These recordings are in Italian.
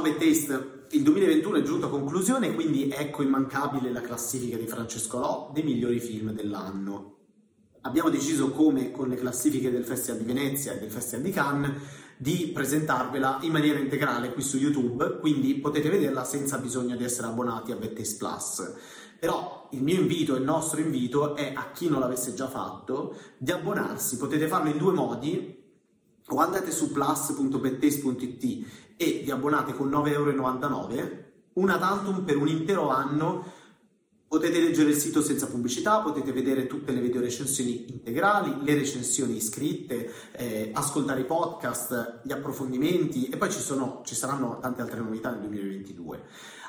Ciao Bettaste, il 2021 è giunto a conclusione, quindi ecco immancabile la classifica di Francesco Lò dei migliori film dell'anno. Abbiamo deciso, come con le classifiche del Festival di Venezia e del Festival di Cannes, di presentarvela in maniera integrale qui su YouTube, quindi potete vederla senza bisogno di essere abbonati a Bettaste Plus. Però il mio invito, il nostro invito è a chi non l'avesse già fatto di abbonarsi. Potete farlo in due modi o andate su plus.bettaste.it e vi abbonate con 9,99 euro, una tantum per un intero anno. Potete leggere il sito senza pubblicità, potete vedere tutte le video recensioni integrali, le recensioni scritte, eh, ascoltare i podcast, gli approfondimenti e poi ci, sono, ci saranno tante altre novità nel 2022.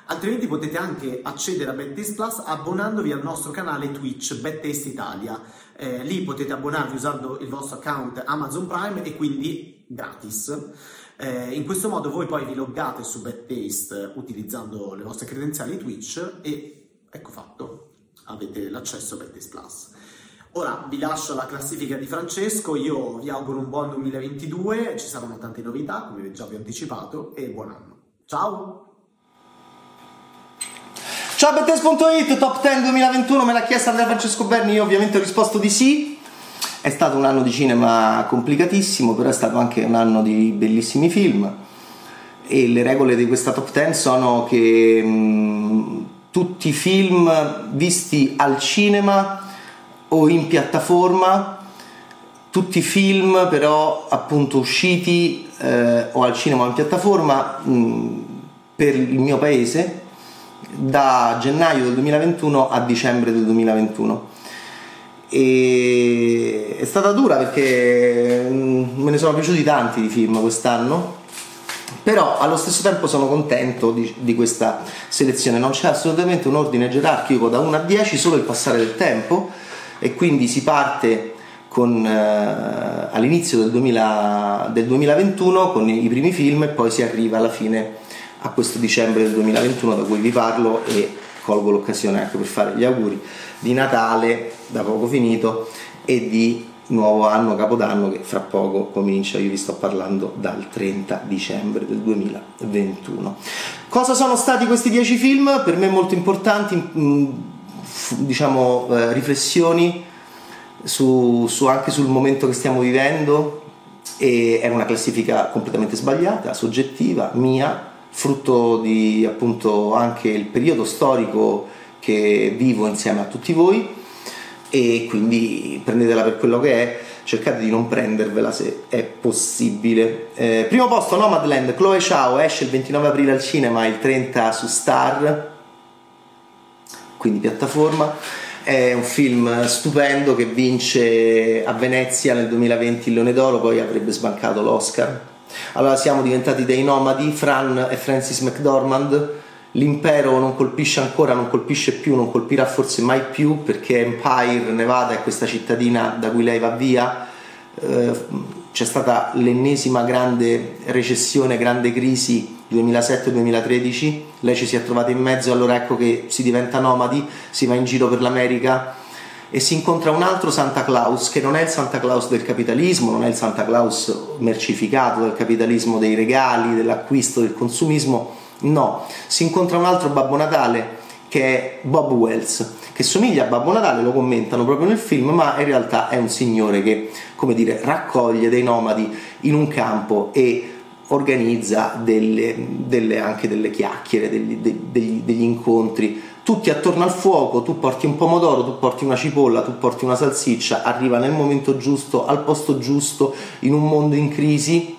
Altrimenti potete anche accedere a Bad Taste Plus abbonandovi al nostro canale Twitch Bad Taste Italia. Eh, lì potete abbonarvi usando il vostro account Amazon Prime e quindi gratis. Eh, in questo modo voi poi vi loggate su Bad Taste utilizzando le vostre credenziali Twitch e ecco fatto, avete l'accesso a Bad Taste Plus. Ora vi lascio la classifica di Francesco, io vi auguro un buon 2022, ci saranno tante novità come già vi ho anticipato e buon anno. Ciao! Ciao Bettes.it, top 10 2021, me l'ha chiesto Andrea Francesco Berni, io ovviamente ho risposto di sì. È stato un anno di cinema complicatissimo, però è stato anche un anno di bellissimi film e le regole di questa top 10 sono che mh, tutti i film visti al cinema o in piattaforma, tutti i film però appunto usciti eh, o al cinema o in piattaforma mh, per il mio paese da gennaio del 2021 a dicembre del 2021 e è stata dura perché mm, me ne sono piaciuti tanti di film quest'anno però allo stesso tempo sono contento di, di, questa selezione. Non c'è assolutamente un ordine gerarchico da 1 a 10 solo il passare del tempo e quindi si parte con, eh, all'inizio del, 2000, del 2021 con i primi film e poi si arriva alla fine a questo dicembre del 2021 da cui vi parlo e colgo l'occasione anche per fare gli auguri di Natale da poco finito e di nuovo anno Capodanno che fra poco comincia, io vi sto parlando dal 30 dicembre del 2021. Cosa sono stati questi dieci film? Per me molto importanti, mm, diciamo, eh, riflessioni su, su anche sul momento che stiamo vivendo e era una classifica completamente sbagliata, soggettiva, mia, frutto di appunto anche il periodo storico che vivo insieme a tutti voi. E quindi prendetela per quello che è cercate di non prendervela se è possibile. Eh, primo posto Nomadland. Chloe Ciao esce il 29 aprile al cinema il 30 su Star quindi piattaforma. È un film stupendo che vince a Venezia nel 2020 il Leone d'Oro poi avrebbe sbancato l'Oscar allora siamo diventati dei nomadi, Fran e Francis McDormand. L'impero non colpisce ancora, non colpisce più, non colpirà forse mai più perché Empire, Nevada è questa cittadina da cui lei va via. Eh, c'è stata l'ennesima grande recessione, grande crisi 2007-2013, lei ci si è trovata in mezzo, allora ecco che si diventa nomadi, si va in giro per l'America e si incontra un altro Santa Claus che non è il Santa Claus del capitalismo, non è il Santa Claus mercificato del capitalismo dei regali, dell'acquisto, del consumismo, no, si incontra un altro Babbo Natale che è Bob Wells, che somiglia a Babbo Natale, lo commentano proprio nel film, ma in realtà è un signore che, come dire, raccoglie dei nomadi in un campo e organizza delle, delle, anche delle chiacchiere, degli, degli, degli incontri tutti attorno al fuoco, tu porti un pomodoro, tu porti una cipolla, tu porti una salsiccia, arriva nel momento giusto, al posto giusto, in un mondo in crisi,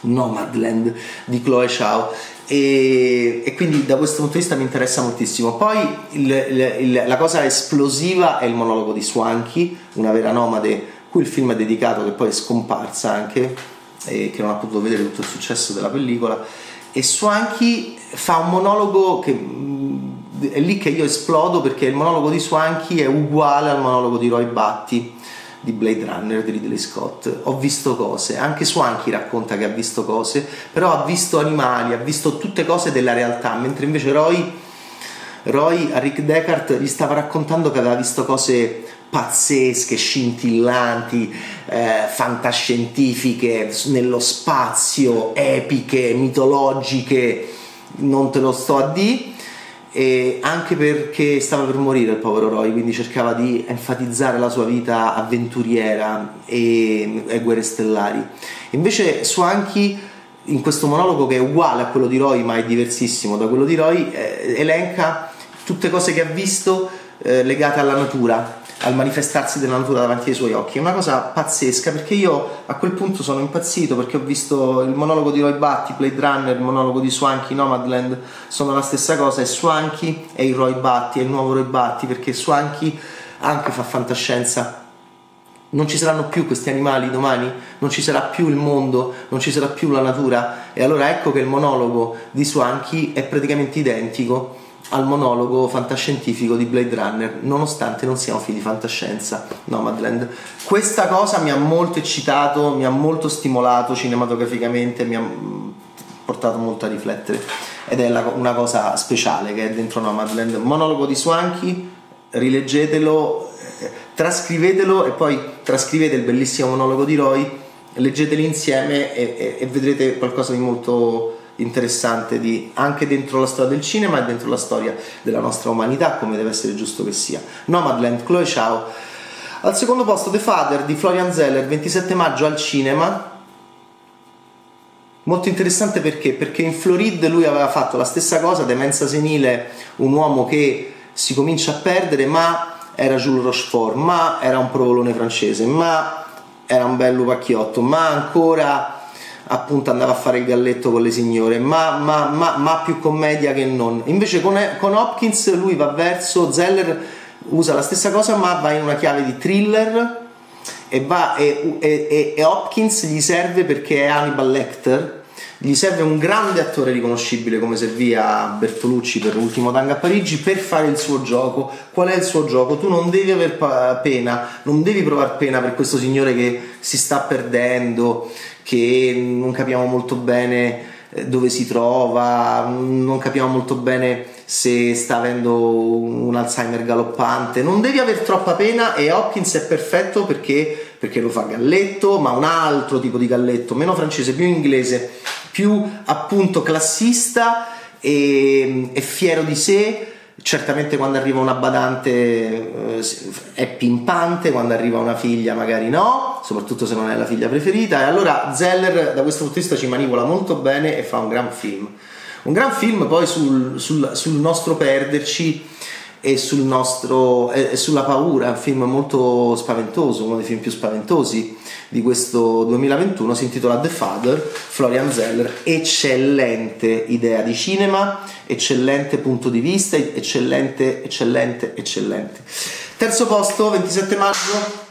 Nomadland di Chloe Chao e, e, quindi da questo punto di vista mi interessa moltissimo. Poi il, il, il, la cosa esplosiva è il monologo di Swanky, una vera nomade, cui il film è dedicato, che poi è scomparsa anche, e che non ha potuto vedere tutto il successo della pellicola. E Swanky fa un monologo che è lì che io esplodo perché il monologo di Swanky è uguale al monologo di Roy Batty di Blade Runner di Ridley Scott. Ho visto cose, anche Swanky racconta che ha visto cose, però ha visto animali, ha visto tutte cose della realtà, mentre invece Roy, Roy a Rick Deckard gli stava raccontando che aveva visto cose pazzesche, scintillanti, eh, fantascientifiche, nello spazio, epiche, mitologiche, non te lo sto a dire. E anche perché stava per morire il povero Roy, quindi cercava di enfatizzare la sua vita avventuriera e, e guerre stellari. Invece Swanky in questo monologo che è uguale a quello di Roy ma è diversissimo da quello di Roy eh, elenca tutte cose che ha visto eh, legate alla natura al manifestarsi della natura davanti ai suoi occhi. È una cosa pazzesca perché io a quel punto sono impazzito perché ho visto il monologo di Roy Batty, Blade Runner, il monologo di Swanky, Nomadland sono la stessa cosa e Swanky è il Roy Batty, è il nuovo Roy Batty perché Swanky anche fa fantascienza. Non ci saranno più questi animali domani, non ci sarà più il mondo, non ci sarà più la natura. E allora ecco che il monologo di Swanky è praticamente identico al monologo fantascientifico di Blade Runner, nonostante non siamo figli di fantascienza, Nomadland. Questa cosa mi ha molto eccitato, mi ha molto stimolato cinematograficamente, mi ha portato molto a riflettere ed è una cosa speciale che è dentro Nomadland. Monologo di Swanky, rileggetelo trascrivetelo e poi trascrivete il bellissimo monologo di Roy, leggeteli insieme e, e, e vedrete qualcosa di molto interessante di, anche dentro la storia del cinema e dentro la storia della nostra umanità, come deve essere giusto che sia. Nomadland, Chloe Ciao. Al secondo posto The Father di Florian Zeller, 27 maggio al cinema. Molto interessante perché? Perché in Floride lui aveva fatto la stessa cosa, demenza senile, un uomo che si comincia a perdere, ma era Jules Rochefort, ma era un provolone francese, ma era un bel lupacchiotto, ma ancora appunto andava a fare il galletto con le signore, ma, ma, ma, ma più commedia che non. Invece con, con, Hopkins lui va verso, Zeller usa la stessa cosa ma va in una chiave di thriller e, va, e, e, e Hopkins gli serve perché è Hannibal Lecter gli serve un grande attore riconoscibile come servì a Bertolucci per l'ultimo tango a Parigi per fare il suo gioco. Qual è il suo gioco? Tu non devi aver pena, non devi provare pena per questo signore che si sta perdendo, che non capiamo molto bene eh, dove si trova, non capiamo molto bene se sta avendo un Alzheimer galoppante. Non devi avere troppa pena e Hopkins è perfetto perché, perché lo fa galletto, ma un altro tipo di galletto, meno francese, più inglese più appunto classista e, e fiero di sé certamente quando arriva una badante eh, è pimpante, quando arriva una figlia magari no, soprattutto se non è la figlia preferita. E allora Zeller da questo punto di vista ci manipola molto bene e fa un gran film. Un gran film poi sul, sul, sul nostro perderci e sul nostro, e sulla paura, un film molto spaventoso, uno dei film più spaventosi di questo 2021, si intitola The Father, Florian Zeller, eccellente idea di cinema, eccellente punto di vista, eccellente, eccellente, eccellente. Terzo posto, 27 maggio,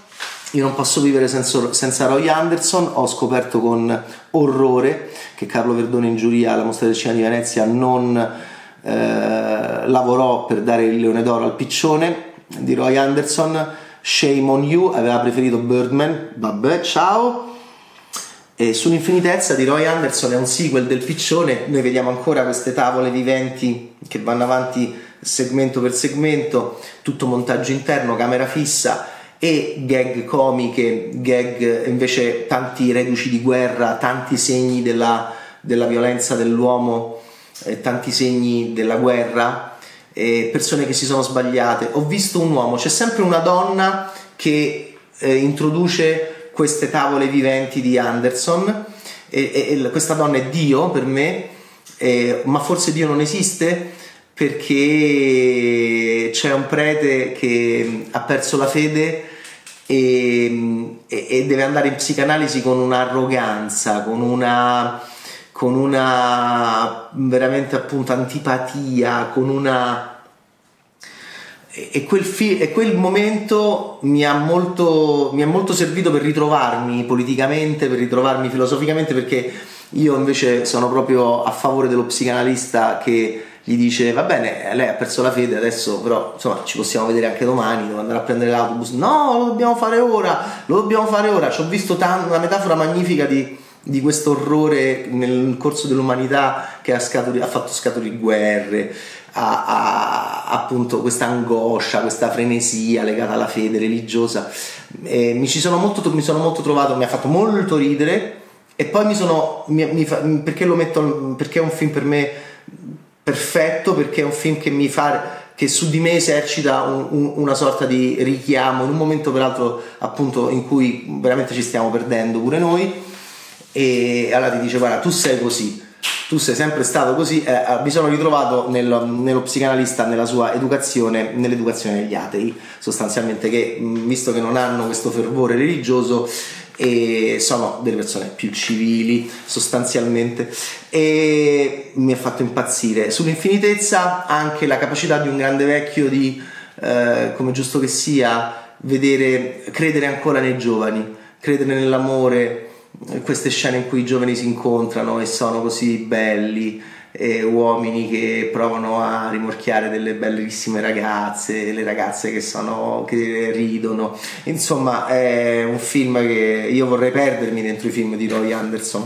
io non posso vivere senza, senza, Roy Anderson, ho scoperto con orrore che Carlo Verdone in giuria alla Mostra del Cinema di Venezia non eh, lavorò per dare il Leone d'Oro al piccione di Roy Anderson, Shame on You, aveva preferito Birdman, vabbè, ciao. E sull'infinitezza di Roy Anderson è un sequel del piccione, noi vediamo ancora queste tavole viventi che vanno avanti segmento per segmento, tutto montaggio interno, camera fissa e gag comiche, gag invece tanti reduci di guerra, tanti segni della, della violenza dell'uomo eh, tanti segni della guerra, eh, persone che si sono sbagliate. Ho visto un uomo, c'è sempre una donna che eh, introduce queste tavole viventi di Anderson e, e questa donna è Dio per me, eh, ma forse Dio non esiste perché c'è un prete che ha perso la fede e, e deve andare in psicanalisi con un'arroganza, con una con una veramente appunto antipatia, con una... E quel, fi- e quel momento mi ha, molto, mi ha molto servito per ritrovarmi politicamente, per ritrovarmi filosoficamente, perché io invece sono proprio a favore dello psicanalista che gli dice va bene, lei ha perso la fede, adesso però insomma ci possiamo vedere anche domani, devo andare a prendere l'autobus. No, lo dobbiamo fare ora, lo dobbiamo fare ora. Ci ho visto t- una metafora magnifica di di questo orrore nel corso dell'umanità che ha, scaturi, ha fatto scaturire guerre, a, a, appunto questa angoscia, questa frenesia legata alla fede religiosa. E mi ci sono molto, mi sono molto trovato, mi ha fatto molto ridere e poi mi sono, mi, mi fa, perché lo metto, perché è un film per me perfetto, perché è un film che mi fa che su di me esercita un, un, una sorta di richiamo in un momento peraltro appunto in cui veramente ci stiamo perdendo pure noi e allora ti dice guarda tu sei così. Tu sei sempre stato così, eh, mi sono ritrovato nello, nello, psicanalista nella sua educazione, nell'educazione degli atei, sostanzialmente che visto che non hanno questo fervore religioso e sono delle persone più civili sostanzialmente. E mi ha fatto impazzire sull'infinitezza anche la capacità di un grande vecchio di eh, come giusto che sia vedere credere ancora nei giovani credere nell'amore queste scene in cui i giovani si incontrano e sono così belli uomini che provano a rimorchiare delle bellissime ragazze, le ragazze che, sono, che ridono. Insomma, è un film che io vorrei perdermi dentro i film di Roy Anderson.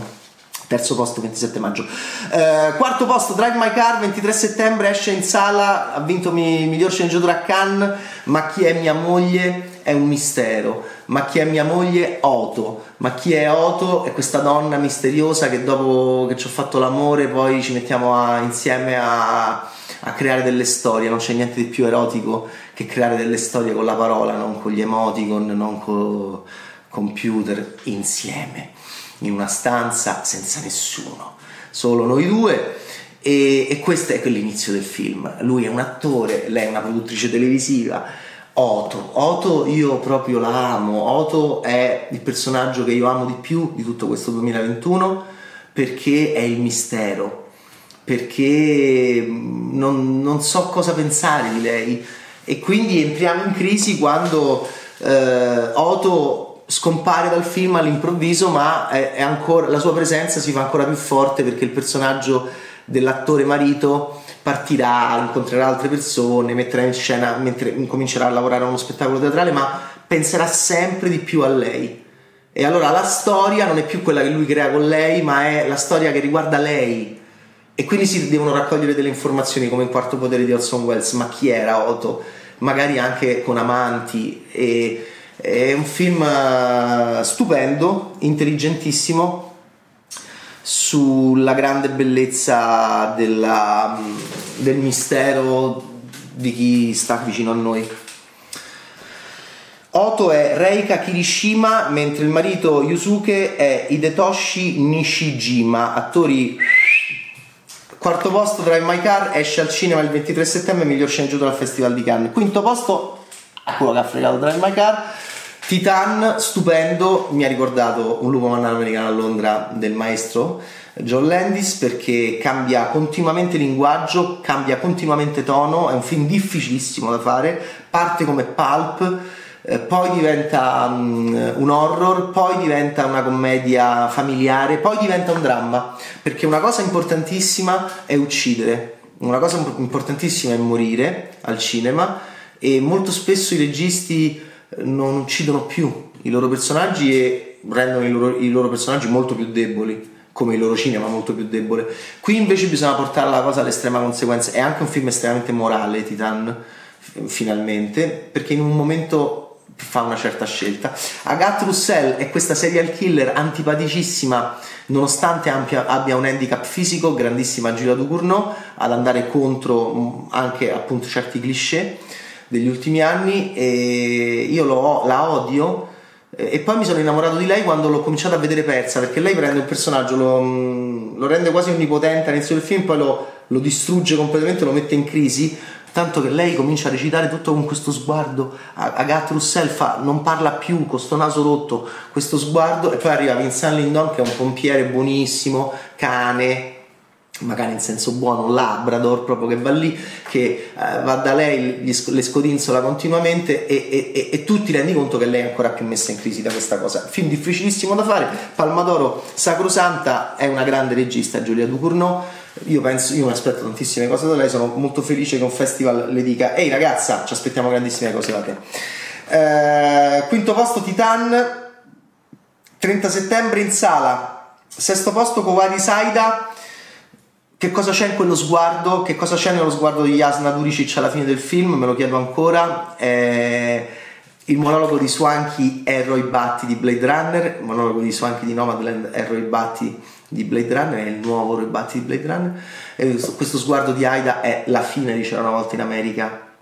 Terzo posto 27 maggio. Eh, quarto posto Drive My Car 23 settembre esce in sala ha vinto mi, miglior sceneggiatura a Cannes ma chi è mia moglie è un mistero. Ma chi è mia moglie? Oto ma chi è Oto è questa donna misteriosa che dopo che ci ho fatto l'amore poi ci mettiamo a, insieme a, a creare delle storie. Non c'è niente di più erotico che creare delle storie con la parola non con gli emoticon non con computer insieme. In una stanza senza nessuno, solo noi due. E, e questo è l'inizio del film. Lui è un attore, lei è una produttrice televisiva. Oto, Oto io proprio la amo. Oto è il personaggio che io amo di più di tutto questo 2021 perché è il mistero, perché non, non so cosa pensare di lei. E quindi entriamo in crisi quando eh, Oto scompare dal film all'improvviso, ma è, è ancora, la sua presenza si fa ancora più forte perché il personaggio dell'attore marito partirà, incontrerà altre persone, metterà in scena mentre comincerà a lavorare a uno spettacolo teatrale, ma penserà sempre di più a lei. E allora la storia non è più quella che lui crea con lei, ma è la storia che riguarda lei. E quindi si devono raccogliere delle informazioni come in Quarto Potere di Orson Welles, ma chi era Otto? Magari anche con amanti e è un film eh, stupendo, intelligentissimo, sulla grande bellezza della, del mistero di chi sta vicino a noi. Oto è Reika Kirishima, mentre il marito Yusuke è Hidetoshi Nishijima, attori Quarto posto Drive My Car esce al cinema il 23 settembre, miglior sceneggiatura al Festival di Cannes. Quinto posto, quello che ha fregato Drive My Car, Titan, stupendo, mi ha ricordato un lupo mannaro americano a Londra del maestro John Landis perché cambia continuamente linguaggio, cambia continuamente tono, è un film difficilissimo da fare, parte come pulp, eh, poi diventa um, un horror, poi diventa una commedia familiare, poi diventa un dramma, perché una cosa importantissima è uccidere, una cosa importantissima è morire al cinema e molto spesso i registi non uccidono più i loro personaggi e rendono i loro, i loro personaggi molto più deboli come il loro cinema molto più debole. Qui invece bisogna portare la cosa all'estrema conseguenza. È anche un film estremamente morale, Titan, finalmente, perché in un momento fa una certa scelta. Agathe Roussel è questa serial killer antipaticissima, nonostante ampia, abbia un handicap fisico, grandissima Giulia Ducournau, ad andare contro mm, anche appunto certi cliché degli ultimi anni e io lo, la odio. E poi mi sono innamorato di lei quando l'ho cominciato a vedere persa perché lei prende un personaggio lo, mm, lo rende quasi onnipotente all'inizio del film poi lo, lo, distrugge completamente lo mette in crisi tanto che lei comincia a recitare tutto con questo sguardo. Agathe Roussel fa, non parla più con questo naso rotto questo sguardo e poi arriva Vincent Lindon che è un pompiere buonissimo cane magari in senso buono, un Labrador proprio che va lì, che eh, va da lei, gli, le scodinzola continuamente e, e, e, tu ti rendi conto che lei è ancora più messa in crisi da questa cosa. Film difficilissimo da fare, Palmadoro Sacrosanta è una grande regista, Giulia Ducournau. Io penso, io mi aspetto tantissime cose da lei, sono molto felice che un festival le dica ehi ragazza, ci aspettiamo grandissime cose da te. Eh, quinto posto Titan, 30 settembre in sala, sesto posto Kovadi Saida, che cosa c'è in quello sguardo? Che cosa c'è nello sguardo di Jasna Duricic alla fine del film? Me lo chiedo ancora. Eh, il monologo di Swanky è Roy Batty di Blade Runner, il monologo di Swanky di Nomadland è Roy Batty di Blade Runner, è il nuovo Roy Batty di Blade Runner. E questo sguardo di Aida è la fine di C'era una volta in America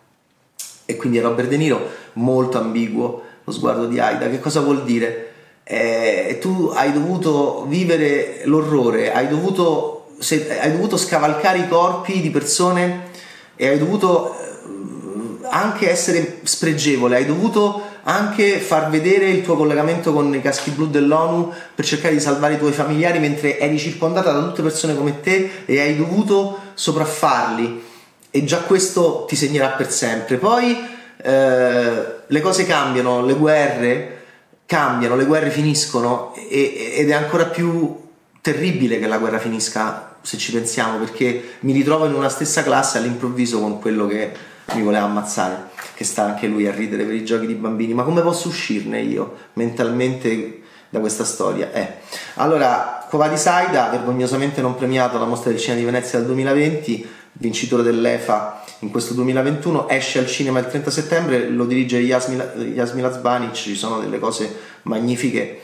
e quindi è Robert De Niro, molto ambiguo lo sguardo di Aida. Che cosa vuol dire? Eh, tu hai dovuto vivere l'orrore, hai dovuto se hai dovuto scavalcare i corpi di persone e hai dovuto eh, anche essere spregevole, hai dovuto anche far vedere il tuo collegamento con i caschi blu dell'ONU per cercare di salvare i tuoi familiari mentre eri circondata da tutte persone come te e hai dovuto sopraffarli e già questo ti segnerà per sempre. Poi eh, le cose cambiano, le guerre cambiano, le guerre finiscono e, ed è ancora più terribile che la guerra finisca se ci pensiamo, perché mi ritrovo in una stessa classe all'improvviso con quello che mi voleva ammazzare, che sta anche lui a ridere per i giochi di bambini, ma come posso uscirne io mentalmente da questa storia? Eh. Allora, Covadi Saida, vergognosamente non premiato alla mostra del cinema di Venezia del 2020, vincitore dell'EFA in questo 2021, esce al cinema il 30 settembre, lo dirige Yasmila Zbanic, ci sono delle cose magnifiche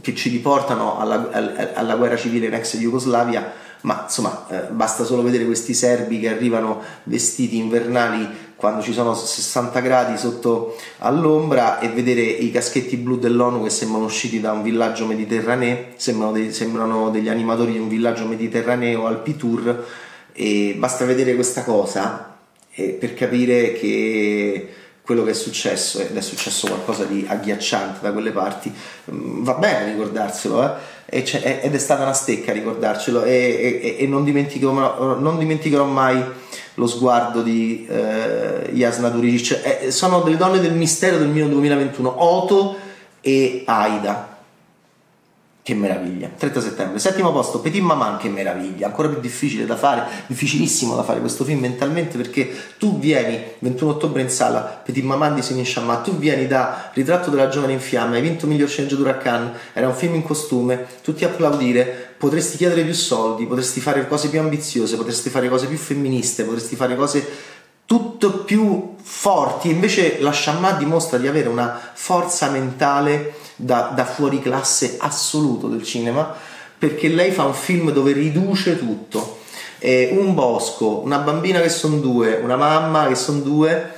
che ci riportano alla, alla guerra civile in ex Jugoslavia ma insomma eh, basta solo vedere questi serbi che arrivano vestiti invernali quando ci sono 60 gradi sotto all'ombra e vedere i caschetti blu dell'ONU che sembrano usciti da un villaggio mediterraneo, sembrano, dei, sembrano degli animatori di un villaggio mediterraneo Alpitour e basta vedere questa cosa eh, per capire che quello che è successo ed è successo qualcosa di agghiacciante da quelle parti mm, va bene ricordarselo eh? Ed è stata una stecca ricordarcelo. E, e, e non, dimenticherò, non, dimenticherò, mai lo sguardo di eh, Jasna Duricic. Eh, sono delle donne del mistero del mio 2021 Oto e Aida che meraviglia. 30 settembre. Settimo posto, Petit Maman, che meraviglia. Ancora più difficile da fare, difficilissimo da fare questo film mentalmente perché tu vieni 21 ottobre in sala, Petit Maman di Simin Shamma, tu vieni da Ritratto della giovane in fiamme, hai vinto miglior sceneggiatura a Cannes, era un film in costume, tutti applaudire, potresti chiedere più soldi, potresti fare cose più ambiziose, potresti fare cose più femministe, potresti fare cose tutto più forti. Invece la Shamma dimostra di avere una forza mentale da, da fuori classe assoluto del cinema perché lei fa un film dove riduce tutto. Eh, un bosco, una bambina che sono due, una mamma che sono due,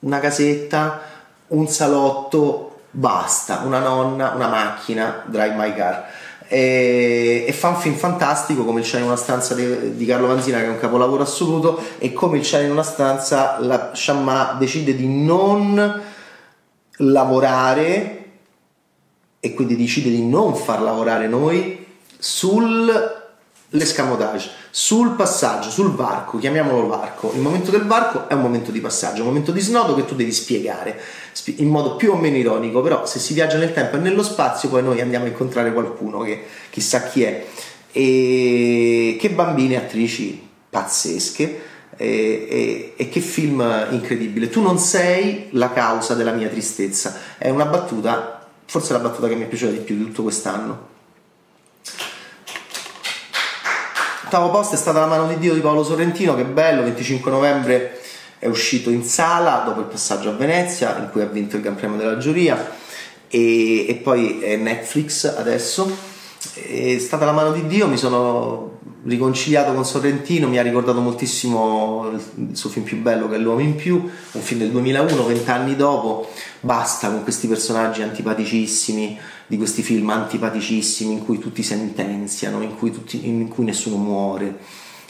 una casetta, un salotto, basta, una nonna, una macchina, Drive My Car. E, e, fa un film fantastico come il cielo in una stanza di, di, Carlo Vanzina che è un capolavoro assoluto e come il cielo in una stanza la Shamma decide di non lavorare e quindi decide di non far lavorare noi sull'escamotage, sul passaggio, sul varco, chiamiamolo varco. Il momento del varco è un momento di passaggio, un momento di snodo che tu devi spiegare in modo più o meno ironico, però se si viaggia nel tempo e nello spazio poi noi andiamo a incontrare qualcuno che chissà chi è. E che bambine attrici pazzesche. E, e, e, che film incredibile. Tu non sei la causa della mia tristezza. È una battuta forse la battuta che mi è piaciuta di più di tutto quest'anno. Ottavo posto è stata La mano di Dio di Paolo Sorrentino, che bello, 25 novembre è uscito in sala dopo il passaggio a Venezia, in cui ha vinto il Gran Premio della giuria, e, e poi è Netflix adesso. È stata La mano di Dio, mi sono riconciliato con Sorrentino, mi ha ricordato moltissimo il suo film più bello che è L'uomo in più, un film del 2001, vent'anni dopo, basta con questi personaggi antipaticissimi, di questi film antipaticissimi in cui tutti sentenziano, in cui, tutti, in cui nessuno muore,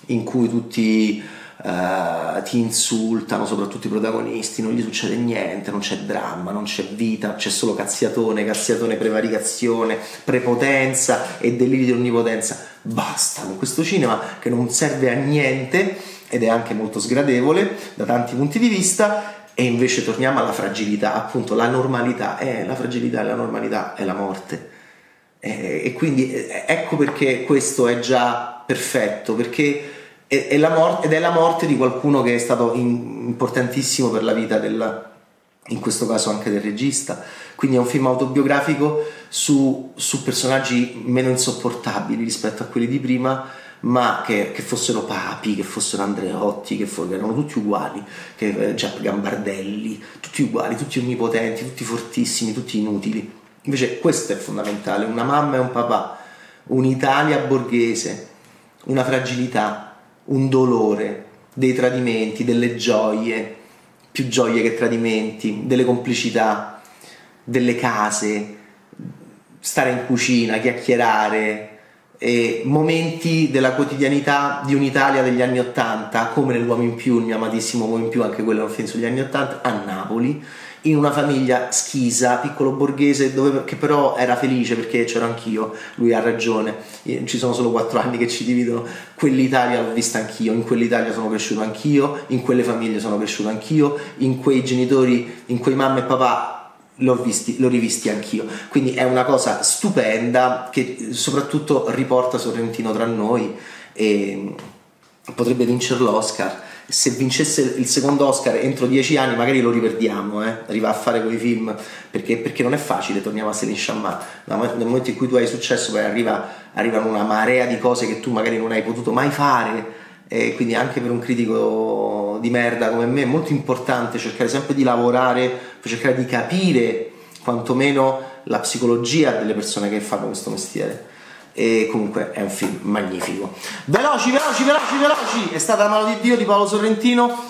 in cui tutti uh, ti insultano, soprattutto i protagonisti, non gli succede niente, non c'è dramma, non c'è vita, c'è solo cazziatone, cazziatone, prevaricazione, prepotenza e deliri di onnipotenza. Basta con questo cinema che non serve a niente ed è anche molto sgradevole da tanti punti di vista e invece torniamo alla fragilità, appunto la normalità, eh, la fragilità e la normalità è la morte. Eh, e quindi eh, ecco perché questo è già perfetto, perché è, è la morte, ed è la morte di qualcuno che è stato in, importantissimo per la vita del, in questo caso anche del regista. Quindi è un film autobiografico su, su personaggi meno insopportabili rispetto a quelli di prima, ma che, che, fossero Papi, che fossero Andreotti, che, for- che erano tutti uguali, che eh, Gambardelli, tutti uguali, tutti onnipotenti, tutti fortissimi, tutti inutili. Invece questo è fondamentale, una mamma e un papà, un'Italia borghese, una fragilità, un dolore, dei tradimenti, delle gioie, più gioie che tradimenti, delle complicità, delle case, stare in cucina, chiacchierare, eh, momenti della quotidianità di un'Italia degli anni Ottanta, come nell'Uomo in più, il mio amatissimo Uomo in più, anche quello è un film sugli anni Ottanta, a Napoli, in una famiglia schisa, piccolo borghese, dove, che però era felice perché c'ero anch'io, lui ha ragione, ci sono solo quattro anni che ci dividono, quell'Italia l'ho vista anch'io, in quell'Italia sono cresciuto anch'io, in quelle famiglie sono cresciuto anch'io, in quei genitori, in quei mamma e papà l'ho, visti, l'ho rivisti anch'io. Quindi è una cosa stupenda che soprattutto riporta Sorrentino tra noi e potrebbe vincere l'Oscar. Se vincesse il secondo Oscar entro dieci anni, magari lo riperdiamo, eh? arriva a fare quei film perché, perché, non è facile. Torniamo a Céline Sciamma. Nel momento in cui tu hai successo, poi arriva, arrivano una marea di cose che tu magari non hai potuto mai fare. E quindi anche per un critico di merda come me è molto importante cercare sempre di lavorare cercare di capire quantomeno la psicologia delle persone che fanno questo mestiere. E comunque è un film magnifico. Veloci veloci veloci veloci! È stata la mano di Dio di Paolo Sorrentino.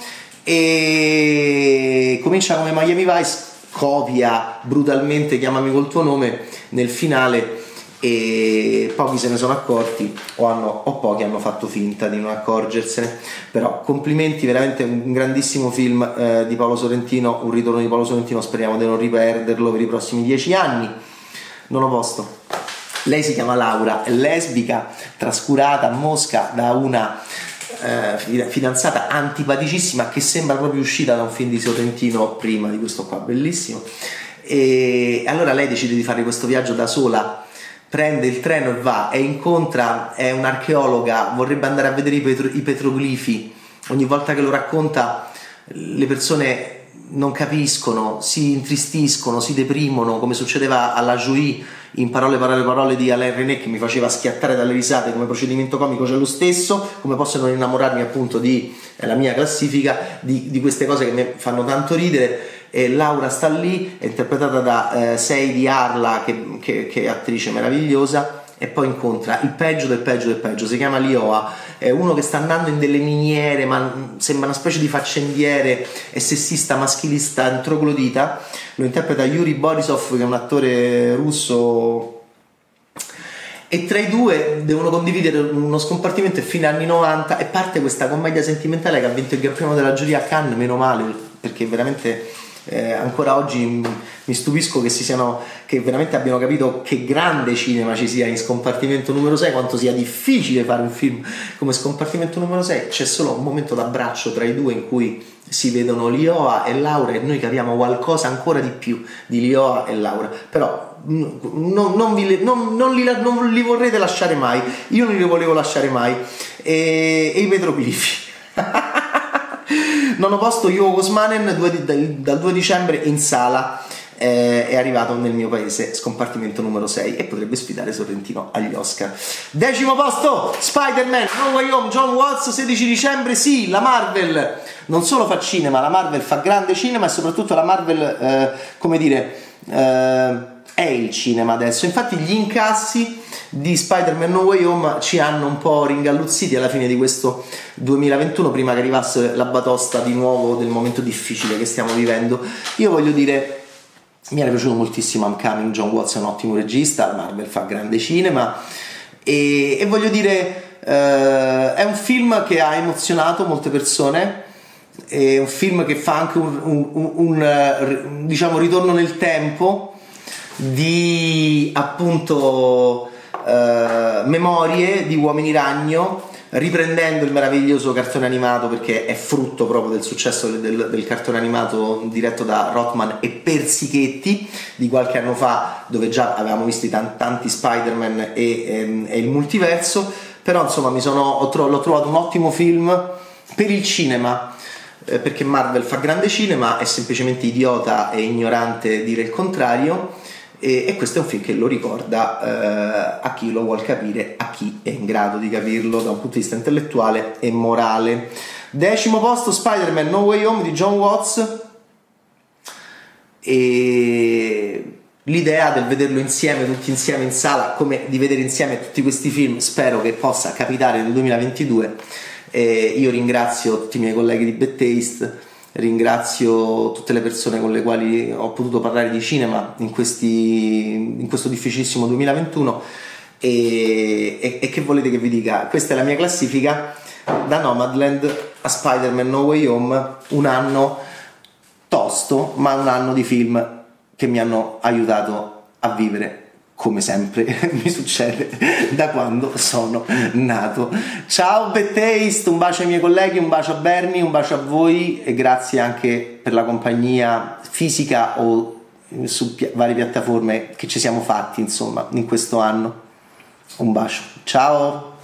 E comincia come Miami Vice copia brutalmente chiamami col tuo nome nel finale e pochi se ne sono accorti o, hanno, o, pochi hanno fatto finta di non accorgersene. Però complimenti veramente un grandissimo film eh, di Paolo Sorrentino un ritorno di Paolo Sorrentino speriamo di non riperderlo per i prossimi dieci anni. Non ho posto. Lei si chiama Laura è lesbica trascurata a Mosca da una eh, fidanzata antipaticissima che sembra proprio uscita da un film di Sorrentino prima di questo qua. Bellissimo. E allora lei decide di fare questo viaggio da sola prende il treno e va e incontra, è un'archeologa, vorrebbe andare a vedere i, petro, i petroglifi, ogni volta che lo racconta le persone non capiscono, si intristiscono, si deprimono, come succedeva alla Jouy in parole, parole, parole di Alain René che mi faceva schiattare dalle risate come procedimento comico c'è lo stesso, come posso non innamorarmi appunto di eh, la mia classifica, di, di queste cose che mi fanno tanto ridere e Laura sta lì, è interpretata da eh, Sei Arla, che, che, che, è attrice meravigliosa, e poi incontra il peggio del peggio del peggio, si chiama Lioa, è uno che sta andando in delle miniere, ma sembra una specie di faccendiere e sessista, maschilista, troglodita, lo interpreta Yuri Borisov, che è un attore russo. E tra i due devono condividere uno scompartimento e fine anni 90 e parte questa commedia sentimentale che ha vinto il Gran Premio della giuria a Cannes, meno male perché veramente eh, ancora oggi mi stupisco che, siano, che veramente abbiano capito che grande cinema ci sia in scompartimento numero 6, quanto sia difficile fare un film come scompartimento numero 6. C'è solo un momento d'abbraccio tra i due in cui si vedono Lioa e Laura e noi capiamo qualcosa ancora di più di Lioa e Laura. Però non, non, vi, non, li, non, li, vorrete lasciare mai, io non li volevo lasciare mai. E, e i petroglifi. Nono posto Yugo Cosmanen dal 2 dicembre in sala. Eh, è arrivato nel mio paese, scompartimento numero 6 e potrebbe sfidare Sorrentino agli Oscar. Decimo posto, Spider-Man, No Way Home, John Watts, 16 dicembre, sì, la Marvel. Non solo fa cinema, la Marvel fa grande cinema e soprattutto la Marvel, eh, come dire, eh, è il cinema adesso. Infatti gli incassi di Spider-Man No Way Home ci hanno un po' ringalluzziti alla fine di questo 2021 prima che arrivasse la batosta di nuovo del momento difficile che stiamo vivendo. Io voglio dire mi era piaciuto moltissimo I'm Coming, John Watts è un ottimo regista, Marvel fa grande cinema e, e voglio dire eh, è un film che ha emozionato molte persone è un film che fa anche un, un, un, un diciamo, ritorno nel tempo di appunto eh, memorie di Uomini Ragno riprendendo il meraviglioso cartone animato perché è frutto proprio del successo del, del, cartone animato diretto da Rothman e Persichetti di qualche anno fa dove già avevamo visto tanti, tanti Spider-Man e, ehm, e, il multiverso. Però insomma sono, ho, l'ho trovato un ottimo film per il cinema eh, perché Marvel fa grande cinema è semplicemente idiota e ignorante dire il contrario e, e, questo è un film che lo ricorda eh, a chi lo vuole capire, a chi è in grado di capirlo da un punto di vista intellettuale e morale. Decimo posto Spider-Man No Way Home di John Watts e l'idea del vederlo insieme, tutti insieme in sala, come di vedere insieme tutti questi film, spero che possa capitare nel 2022. E io ringrazio tutti i miei colleghi di Bad ringrazio tutte le persone con le quali ho potuto parlare di cinema in, questi, in questo difficilissimo 2021 e, e, e che volete che vi dica? Questa è la mia classifica da Nomadland a Spider-Man No Way Home, un anno tosto, ma un anno di film che mi hanno aiutato a vivere come sempre mi succede da quando sono nato. Ciao Bettaste, un bacio ai miei colleghi, un bacio a Bernie, un bacio a voi e grazie anche per la compagnia fisica o su varie piattaforme che ci siamo fatti insomma in questo anno. Un bacio. Ciao!